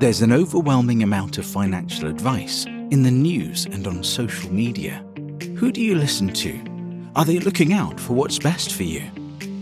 There's an overwhelming amount of financial advice in the news and on social media. Who do you listen to? Are they looking out for what's best for you?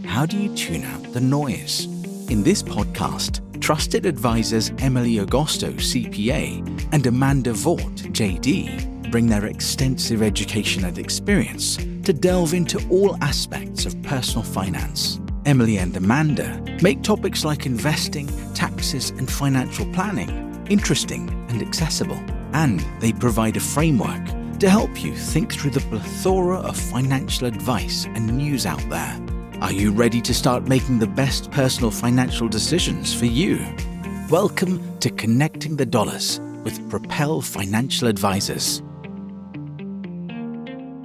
How do you tune out the noise? In this podcast, trusted advisors Emily Agosto, CPA, and Amanda Vaught, JD, bring their extensive education and experience to delve into all aspects of personal finance. Emily and Amanda make topics like investing, taxes, and financial planning interesting and accessible. And they provide a framework to help you think through the plethora of financial advice and news out there. Are you ready to start making the best personal financial decisions for you? Welcome to Connecting the Dollars with Propel Financial Advisors.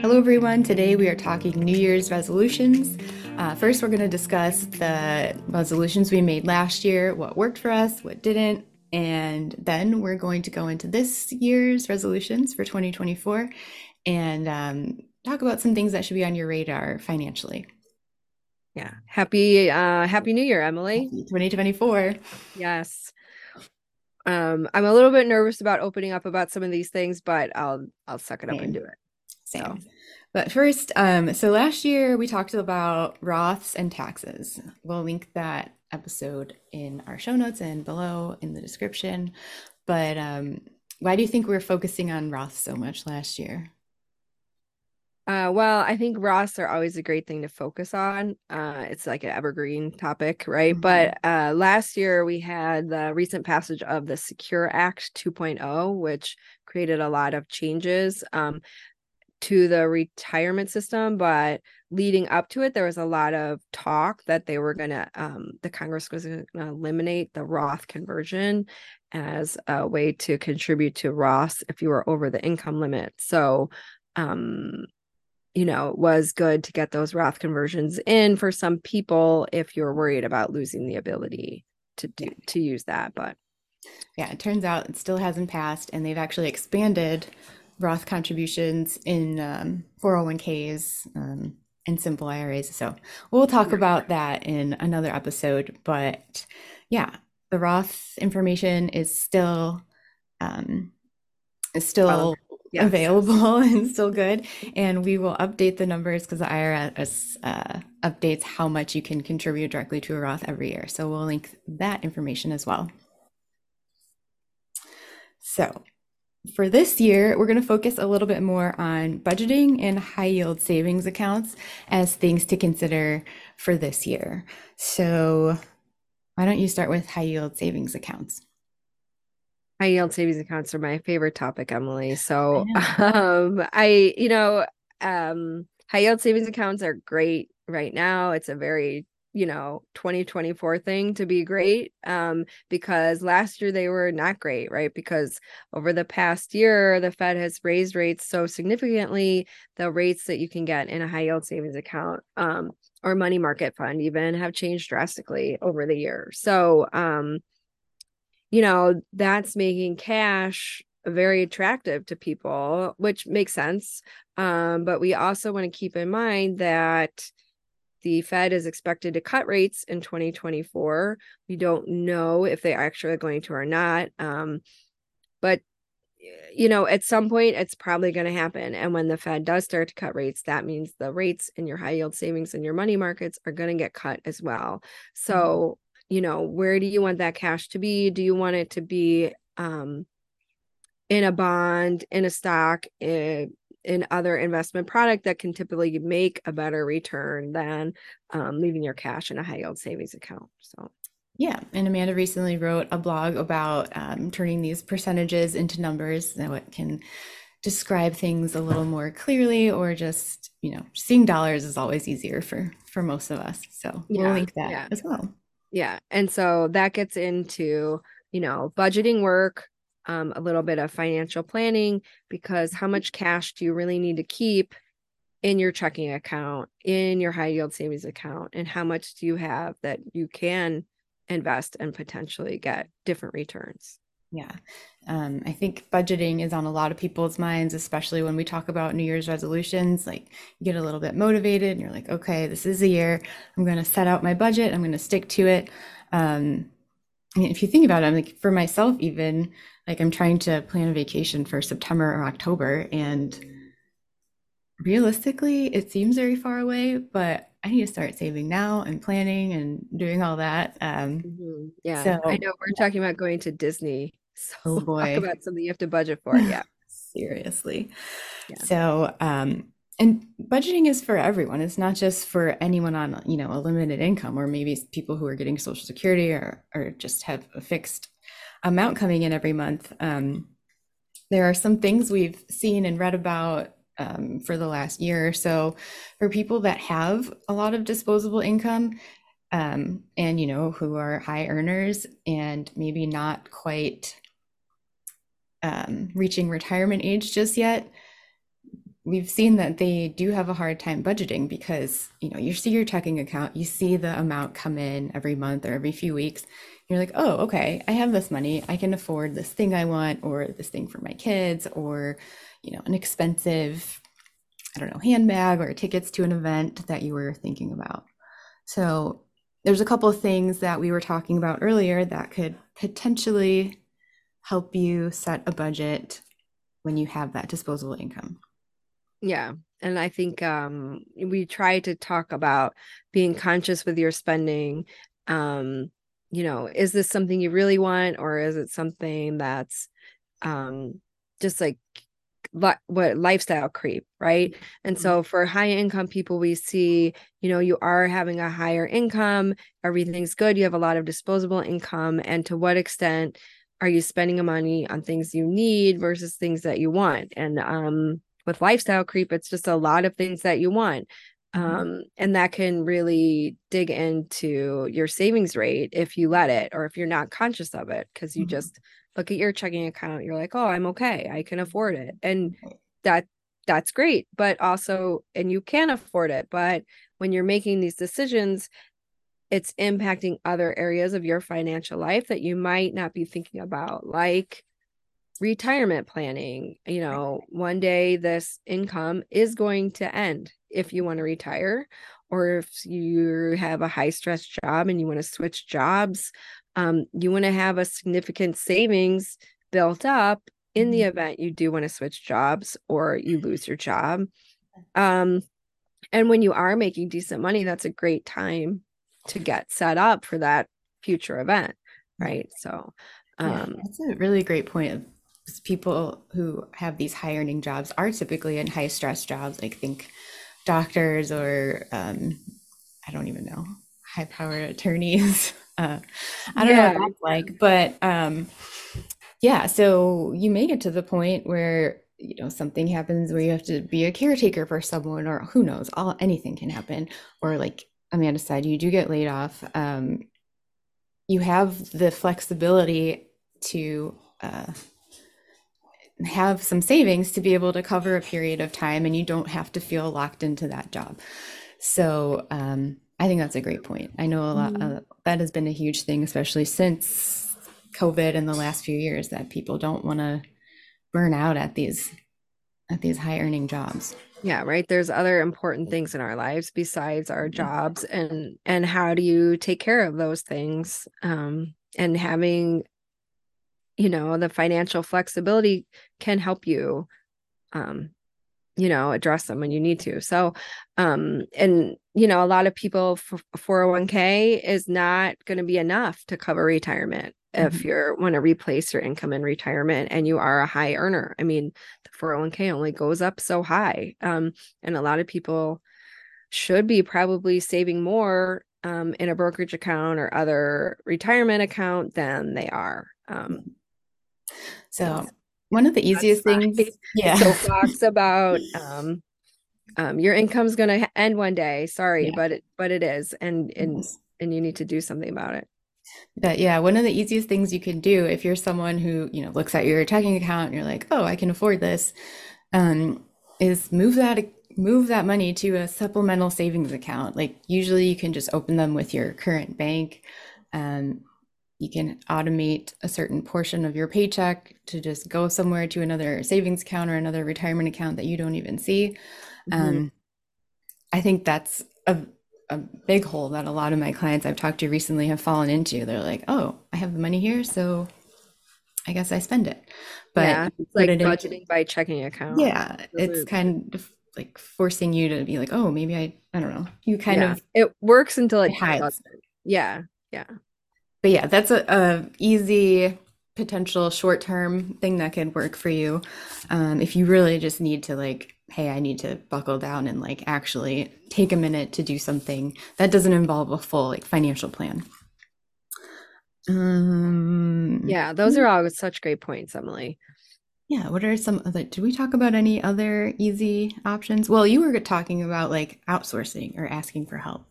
Hello, everyone. Today we are talking New Year's resolutions. Uh, first, we're going to discuss the resolutions we made last year, what worked for us, what didn't, and then we're going to go into this year's resolutions for 2024 and um, talk about some things that should be on your radar financially. Yeah. Happy uh happy new year, Emily. Happy 2024. Yes. Um I'm a little bit nervous about opening up about some of these things, but I'll I'll suck it up Same. and do it. Same. So. But first, um, so last year we talked about Roths and taxes. We'll link that episode in our show notes and below in the description. But um, why do you think we are focusing on Roths so much last year? Uh, well, I think Roths are always a great thing to focus on. Uh, it's like an evergreen topic, right? Mm-hmm. But uh, last year we had the recent passage of the Secure Act 2.0, which created a lot of changes. Um, to the retirement system, but leading up to it, there was a lot of talk that they were going to, um, the Congress was going to eliminate the Roth conversion as a way to contribute to Roth if you were over the income limit. So, um, you know, it was good to get those Roth conversions in for some people if you're worried about losing the ability to do to use that. But yeah, it turns out it still hasn't passed, and they've actually expanded Roth contributions in um, 401ks um, and simple IRAs. So we'll talk about that in another episode. But yeah, the Roth information is still um, is still yes. available and still good. And we will update the numbers because the IRS uh, updates how much you can contribute directly to a Roth every year. So we'll link that information as well. So for this year, we're going to focus a little bit more on budgeting and high yield savings accounts as things to consider for this year. So, why don't you start with high yield savings accounts? High yield savings accounts are my favorite topic, Emily. So, I um, I, you know, um, high yield savings accounts are great right now. It's a very you know 2024 thing to be great um because last year they were not great right? Because over the past year the fed has raised rates so significantly the rates that you can get in a high yield savings account um or money market fund even have changed drastically over the year. So um you know that's making cash very attractive to people which makes sense um but we also want to keep in mind that the Fed is expected to cut rates in 2024. We don't know if they are actually going to or not. Um, but you know, at some point, it's probably going to happen. And when the Fed does start to cut rates, that means the rates in your high yield savings and your money markets are going to get cut as well. So, mm-hmm. you know, where do you want that cash to be? Do you want it to be um, in a bond, in a stock, in, in other investment product that can typically make a better return than um, leaving your cash in a high yield savings account. So. Yeah, and Amanda recently wrote a blog about um, turning these percentages into numbers so it can describe things a little more clearly, or just you know, seeing dollars is always easier for for most of us. So we'll yeah, link that yeah. as well. Yeah, and so that gets into you know budgeting work, um, a little bit of financial planning because how much cash do you really need to keep in your checking account, in your high yield savings account, and how much do you have that you can invest and potentially get different returns? Yeah. Um, I think budgeting is on a lot of people's minds, especially when we talk about New Year's resolutions. Like you get a little bit motivated and you're like, okay, this is a year. I'm going to set out my budget. I'm going to stick to it. Um, I mean, if you think about it, I'm like for myself, even like I'm trying to plan a vacation for September or October, and realistically, it seems very far away, but I need to start saving now and planning and doing all that. Um, mm-hmm. Yeah, so, I know we're talking about going to Disney. So oh boy, talk about something you have to budget for. Yeah, seriously. Yeah. So, um, and budgeting is for everyone. It's not just for anyone on you know a limited income, or maybe people who are getting Social Security or or just have a fixed amount coming in every month. Um, there are some things we've seen and read about um, for the last year or so for people that have a lot of disposable income um, and you know who are high earners and maybe not quite um, reaching retirement age just yet we've seen that they do have a hard time budgeting because you know you see your checking account you see the amount come in every month or every few weeks. You're like oh okay i have this money. I can afford this thing i want or this thing for my kids or you know an expensive i don't know handbag or tickets to an event that you were thinking about. So there's a couple of things that we were talking about earlier that could potentially help you set a budget when you have that disposable income yeah. And I think um, we try to talk about being conscious with your spending. Um, you know, is this something you really want, or is it something that's um, just like what lifestyle creep, right? And mm-hmm. so for high income people, we see, you know, you are having a higher income, everything's good, you have a lot of disposable income, and to what extent are you spending the money on things you need versus things that you want? And um, with lifestyle creep it's just a lot of things that you want mm-hmm. um, and that can really dig into your savings rate if you let it or if you're not conscious of it because you mm-hmm. just look at your checking account you're like oh i'm okay i can afford it and that that's great but also and you can afford it but when you're making these decisions it's impacting other areas of your financial life that you might not be thinking about like retirement planning you know one day this income is going to end if you want to retire or if you have a high stress job and you want to switch jobs um, you want to have a significant savings built up in the mm-hmm. event you do want to switch jobs or you lose your job. Um, and when you are making decent money that's a great time to get set up for that future event right? So um, yeah, that's a really great point people who have these high earning jobs are typically in high stress jobs like think doctors or um, i don't even know high powered attorneys uh, i don't yeah. know what that's like but um, yeah so you may get to the point where you know something happens where you have to be a caretaker for someone or who knows all anything can happen or like amanda said you do get laid off um, you have the flexibility to uh, have some savings to be able to cover a period of time and you don't have to feel locked into that job. So um, I think that's a great point. I know a lot mm-hmm. uh, that has been a huge thing, especially since COVID in the last few years, that people don't want to burn out at these at these high earning jobs. Yeah, right. There's other important things in our lives besides our mm-hmm. jobs, and and how do you take care of those things? Um, and having you know the financial flexibility can help you um you know address them when you need to. So um and you know a lot of people for 401k is not going to be enough to cover retirement mm-hmm. if you want to replace your income in retirement and you are a high earner. I mean the 401k only goes up so high um and a lot of people should be probably saving more um, in a brokerage account or other retirement account than they are um, so one of the easiest things, yeah, talks about um, um, your income's going to end one day. Sorry, yeah. but it but it is, and and and you need to do something about it. But yeah, one of the easiest things you can do if you're someone who you know looks at your checking account and you're like, oh, I can afford this, um, is move that move that money to a supplemental savings account. Like usually you can just open them with your current bank. Um, you can automate a certain portion of your paycheck to just go somewhere to another savings account or another retirement account that you don't even see. Mm-hmm. Um, I think that's a, a big hole that a lot of my clients I've talked to recently have fallen into. They're like, "Oh, I have the money here, so I guess I spend it." But yeah, it's like it in- budgeting by checking account. yeah, it's kind of like forcing you to be like, "Oh, maybe I I don't know." You kind Yeah. of it works until it It hides. Yeah, yeah, but yeah, that's a, a easy potential short term thing that could work for you. Um, if you really just need to like, hey, I need to buckle down and like actually take a minute to do something that doesn't involve a full like financial plan. Um, yeah. Those are all such great points, Emily. yeah. What are some other? Did we talk about any other easy options? Well, you were talking about like outsourcing or asking for help.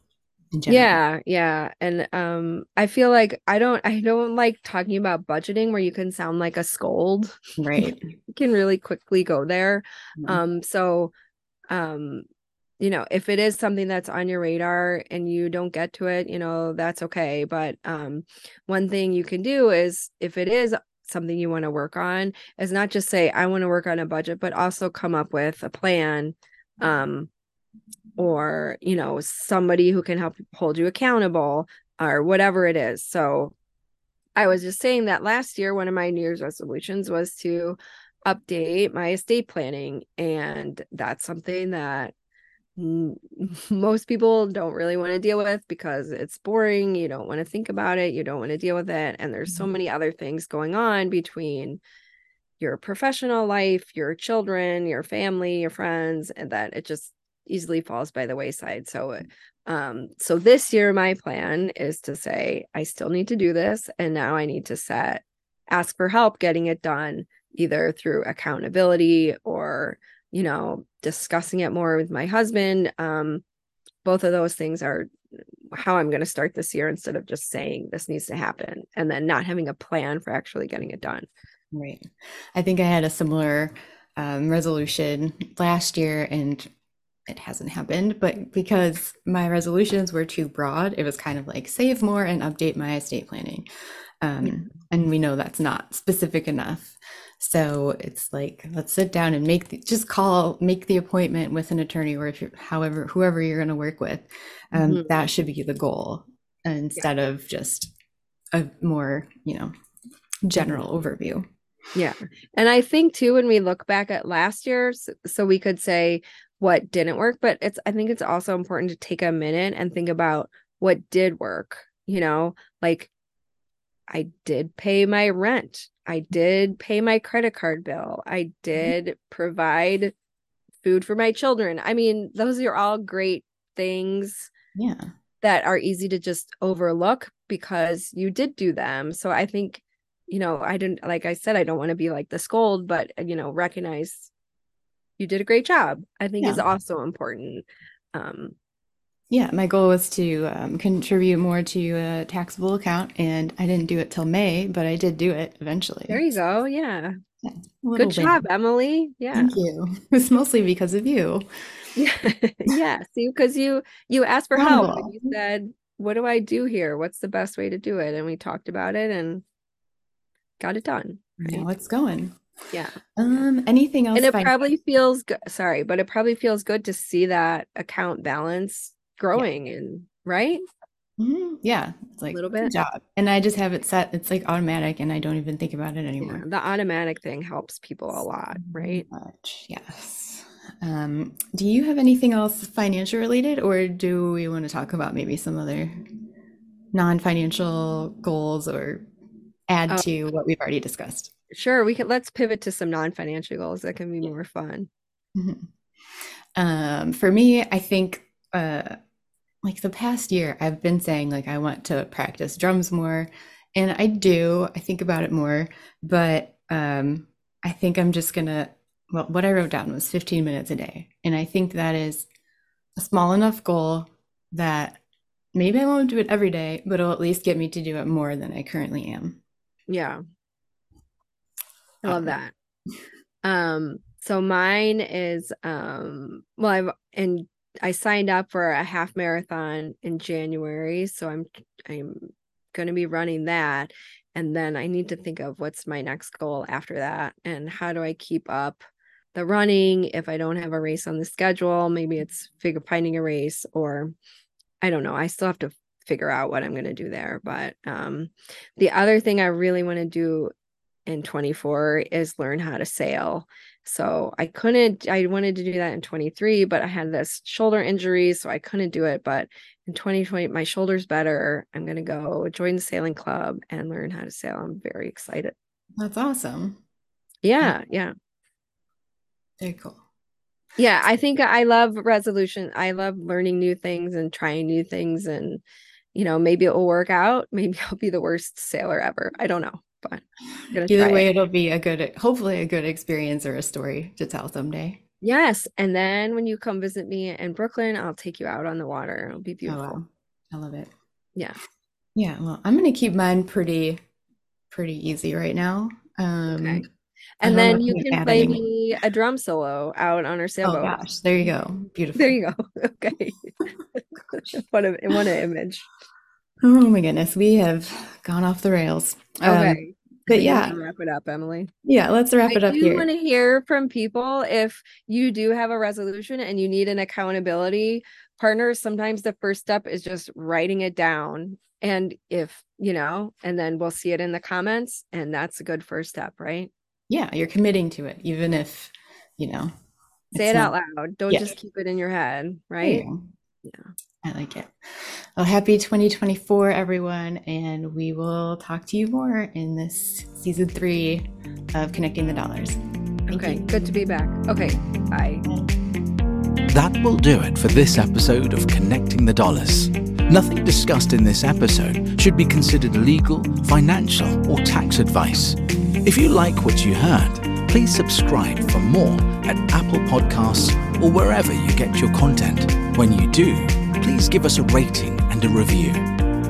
Yeah, yeah. And um I feel like I don't I don't like talking about budgeting where you can sound like a scold. Right. You can really quickly go there. Mhm. Um so um you know, if it is something that's on your radar and you don't get to it, you know, that's okay, but um one thing you can do is if it is something you want to work on is not just say I want to work on a budget, but also come up with a plan um or you know somebody who can help hold you accountable or whatever it is so i was just saying that last year one of my new year's resolutions was to update my estate planning and that's something that most people don't really want to deal with because it's boring you don't want to think about it you don't want to deal with it and there's so Mhm. many other things going on between your professional life, your children, your family, your friends, and that it just easily falls by the wayside. So, um, so this year my plan is to say I still need to do this, and now I need to set ask for help getting it done, either through accountability or you know discussing it more with my husband. Um, both of those things are how I'm going to start this year instead of just saying this needs to happen and then not having a plan for actually getting it done. Right. I think I had a similar um, resolution last year and it hasn't happened, but because my resolutions were too broad, it was kind of like save more and update my estate planning. Um, and we know that's not specific enough. So it's like, let's sit down and make the, just call, make the appointment with an attorney or if you're, however, whoever you're going to work with. Um, Mhm. That should be the goal instead of just a more, you know, general overview. Yeah. And I think too, when we look back at last year, so we could say what didn't work, but it's, I think it's also important to take a minute and think about what did work. You know, like I did pay my rent, I did pay my credit card bill, I mm-hmm. did provide food for my children. I mean, those are all great things Yeah. that are easy to just overlook because you did do them. So I think, you know, I didn't, like I said, I don't want to be like the scold, but, you know, recognize you did a great job, I think is also important. Um, Yeah, my goal was to um, contribute more to a taxable account, and I didn't do it till May, but I did do it eventually. there you go. Yeah. Yeah, Good bit. job, Emily. Yeah. Thank you. It's mostly because of you. Yeah. yeah. See, because you you asked for help and you said, What do I do here? What's the best way to do it? And we talked about it and got it done. Now Right. it's going. Yeah. Um, anything else? And it probably feels good. Sorry, but it probably feels good to see that account balance growing and right? Mhm, Yeah, it's like a Little bit. job, and I just have it set. It's like automatic, and I don't even think about it Yeah. anymore. The automatic thing helps people a lot, right? Much, yes. Um, do you have anything else financial related, or do we want to talk about maybe some other non-financial goals or add Oh. to what we've already discussed? Sure, we can let's pivot to some non-financial goals that can be more fun. Mhm. Um, for me, I think uh, like the past year, I've been saying like I want to practice drums more, and I do. I think about it more, but um, I think I'm just gonna. Well, what I wrote down was 15 minutes a day, and I think that is a small enough goal that maybe I won't do it every day, but it'll at least get me to do it more than I currently am. Yeah. I love that. Um, so mine is um well I've and I signed up for a half marathon in January, so I'm I'm gonna be running that. And then I need to think of what's my next goal after that and how do I keep up the running if I don't have a race on the schedule. Maybe it's figure finding a race or I don't know. I still have to figure out what I'm going to do there. But um, the other thing I really want to do in 24 is learn how to sail. So I couldn't, I wanted to do that in 23, but I had this shoulder injury, so I couldn't do it. But in 2020, my shoulder's better. I'm going to go join the sailing club and learn how to sail. I'm very excited. That's awesome. Yeah. Yeah. Very cool. Yeah. I think I love resolution. I love learning new things and trying new things. And, you know, maybe it will work out. Maybe I'll be the worst sailor ever. I don't know but either way, it. it'll be a good, hopefully, a good experience or a story to tell someday. Yes, and then when you come visit me in Brooklyn, I'll take you out on the water. It'll be beautiful. Oh, wow. I love it. Yeah, yeah. Well, I'm gonna keep mine pretty, pretty easy right now. Um, okay. And then you can play me a drum solo out on our sailboat. Oh gosh, there you go. Beautiful. There you go. Okay. what a what an image. Oh my goodness, we have gone off the rails. Okay. Um, but yeah, wrap it up, Emily. Yeah, let's wrap it up here. I want to hear from people if you do have a resolution and you need an accountability partner. Sometimes the first step is just writing it down. And if, you know, and then we'll see it in the comments. And that's a good first step, right? Yeah, you're committing to it, even if, you know, say it not, out loud. Don't yeah. just keep it in your head, right? Yeah. I like it. Well, happy 2024, everyone. And we will talk to you more in this season three of Connecting the Dollars. Thank okay. You. Good to be back. Okay. Bye. That will do it for this episode of Connecting the Dollars. Nothing discussed in this episode should be considered legal, financial, or tax advice. If you like what you heard, please subscribe for more at Apple Podcasts or wherever you get your content. When you do, please give us a rating and a review.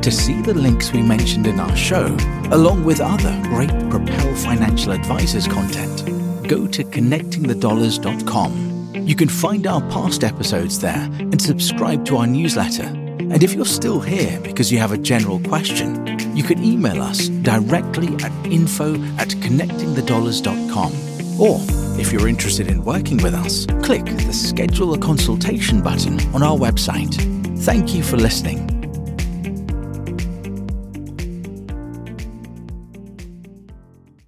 To see the links we mentioned in our show, along with other great Propel Financial Advisors content, go to connectingthedollars.com. You can find our past episodes there and subscribe to our newsletter. And if you're still here because you have a general question, you can email us directly at info at connectingthedollars.com. Or if you're interested in working with us, click the Schedule a Consultation button on our website. Thank you for listening